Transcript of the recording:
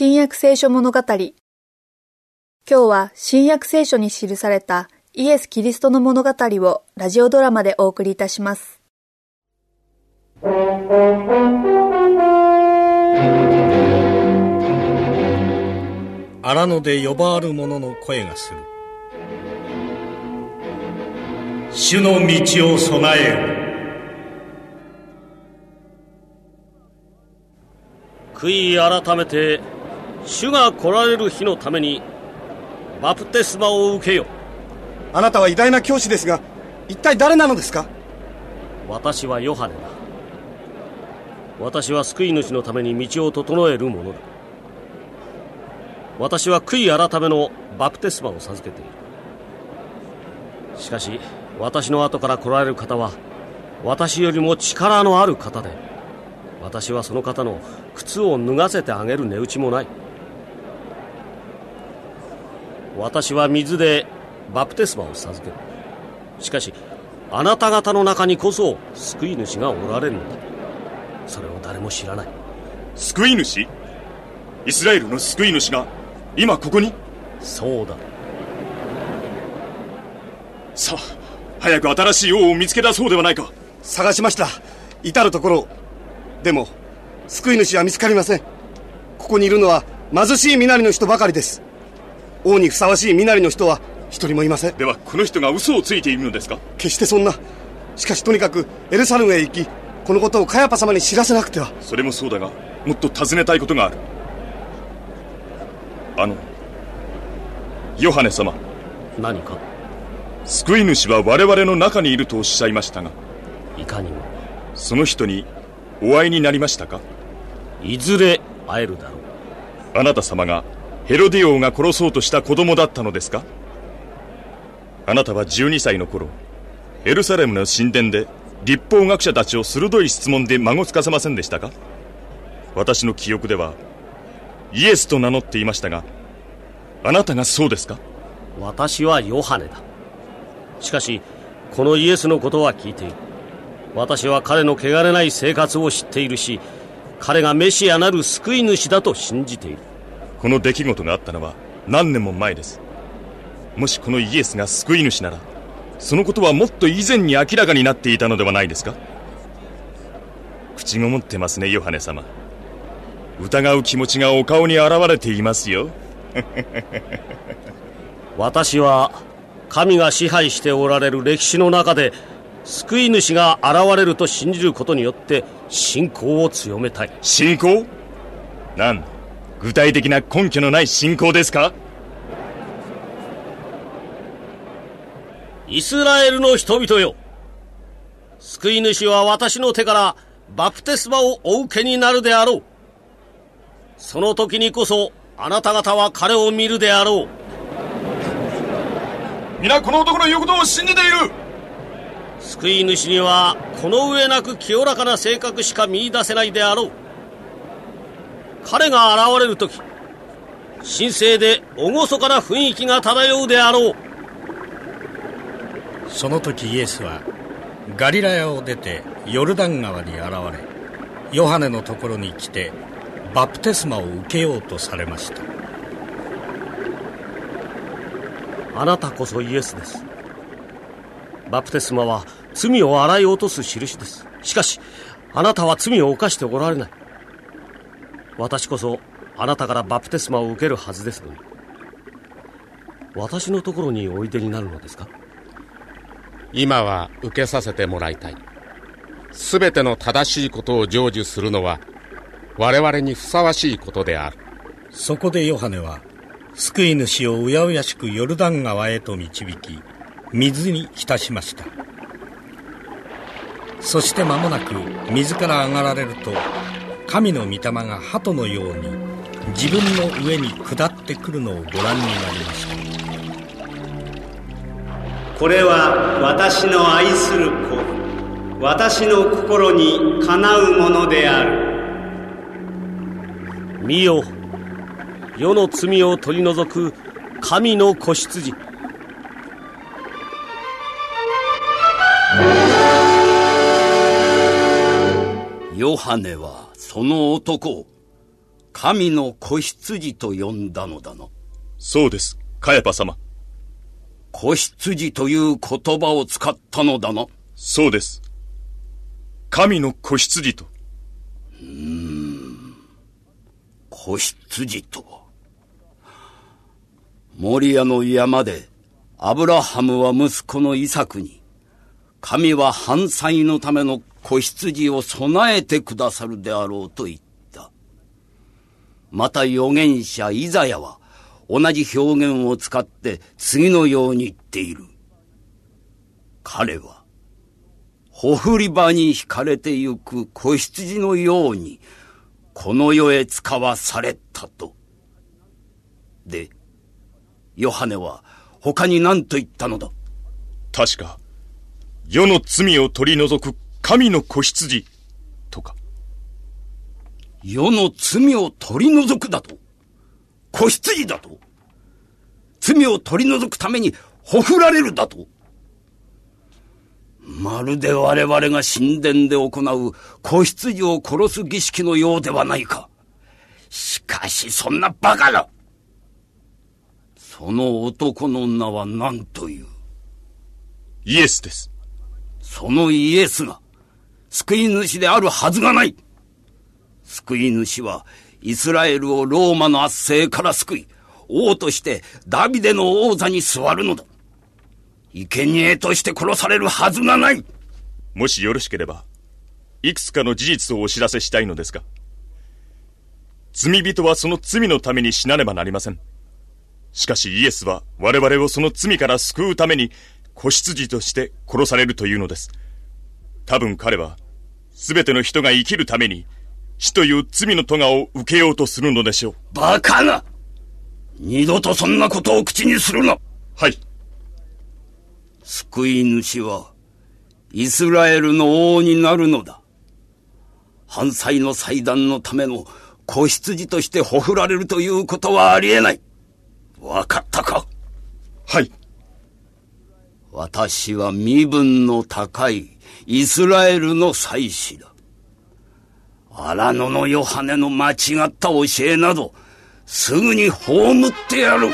新約聖書物語。今日は新約聖書に記されたイエス・キリストの物語をラジオドラマでお送りいたします。荒野で呼ばわる者の声がする。主の道を備えよ。悔い改めて主が来られる日のためにバプテスマを受けよ。あなたは偉大な教師ですが一体誰なのですか？私はヨハネだ。私は救い主のために道を整える者だ。私は悔い改めのバプテスマを授けている。しかし私の後から来られる方は私よりも力のある方で私はその方の靴を脱がせてあげる値打ちもない私は水でバプテスマを授ける。しかしあなた方の中にこそ救い主がおられるのだ。それを誰も知らない。救い主？イスラエルの救い主が今ここに？そうだ。さあ早く新しい王を見つけ出そうではないか。探しました。至る所。でも救い主は見つかりません。ここにいるのは貧しい身なりの人ばかりです王にふさわしい身なりの人は一人もいません。ではこの人が嘘をついているのですか？決してそんな。しかしとにかくエルサレムへ行きこのことをカヤパ様に知らせなくては。それもそうだがもっと尋ねたいことがある。あのヨハネ様。何か？救い主は我々の中にいるとおっしゃいましたがいかにも。その人にお会いになりましたか？いずれ会えるだろう。あなた様がヘロディ王が殺そうとした子供だったのですか？あなたは12歳の頃エルサレムの神殿で立法学者たちを鋭い質問で孫つかせませんでしたか？私の記憶ではイエスと名乗っていましたがあなたがそうですか？私はヨハネだ。しかしこのイエスのことは聞いている。私は彼の汚れない生活を知っているし彼がメシアなる救い主だと信じている。この出来事があったのは何年も前です。もしこのイエスが救い主ならそのことはもっと以前に明らかになっていたのではないですか？口ごもってますねヨハネ様。疑う気持ちがお顔に現れていますよ。私は神が支配しておられる歴史の中で救い主が現れると信じることによって信仰を強めたい。信仰？なん？具体的な根拠のない信仰ですか？イスラエルの人々よ。救い主は私の手からバプテスマをお受けになるであろう。その時にこそあなた方は彼を見るであろう。皆この男の言うことを信じている。救い主にはこの上なく清らかな性格しか見出せないであろう彼が現れる時神聖で厳かな雰囲気が漂うであろうその時イエスはガリラヤを出てヨルダン川に現れヨハネのところに来てバプテスマを受けようとされましたあなたこそイエスですバプテスマは罪を洗い落とす印です。しかし、あなたは罪を犯しておられない。私こそ、あなたからバプテスマを受けるはずですのに。私のところにおいでになるのですか？今は受けさせてもらいたい。すべての正しいことを成就するのは、我々にふさわしいことである。そこでヨハネは、救い主をうやうやしくヨルダン川へと導き、水に浸しましたそして間もなく水から上がられると神の御霊が鳩のように自分の上に下ってくるのをご覧になりました。これは私の愛する子私の心にかなうものである。見よ世の罪を取り除く神の子羊。ヨハネはその男を神の子羊と呼んだのだな。そうです、カヤパ様。子羊という言葉を使ったのだな。そうです。神の子羊と。うーん。子羊とは。モリアの山で、アブラハムは息子のイサクに、神は犯罪のための子羊を備えてくださるであろうと言った。また預言者イザヤは、同じ表現を使って次のように言っている。彼は、ほふり場に惹かれてゆく子羊のように、この世へ使わされたと。で、ヨハネは他に何と言ったのだ？確か、世の罪を取り除く神の子羊、とか。世の罪を取り除くだと子羊だと罪を取り除くためにほふられるだとまるで我々が神殿で行う子羊を殺す儀式のようではないか。しかしそんな馬鹿なその男の名は何という？イエスです。そのイエスが救い主であるはずがない救い主はイスラエルをローマの圧政から救い、王としてダビデの王座に座るのだ。生贄として殺されるはずがない。もしよろしければ、いくつかの事実をお知らせしたいのですが、罪人はその罪のために死なねばなりません。しかしイエスは我々をその罪から救うために子羊として殺されるというのです。多分彼は、すべての人が生きるために死という罪の咎を受けようとするのでしょう。バカな二度とそんなことを口にするなはい。救い主は、イスラエルの王になるのだ。犯罪の祭壇のための子羊としてほふられるということはありえない。わかったか？はい。私は身分の高いイスラエルの祭司だ。荒野のヨハネの間違った教えなど、すぐに葬ってやる。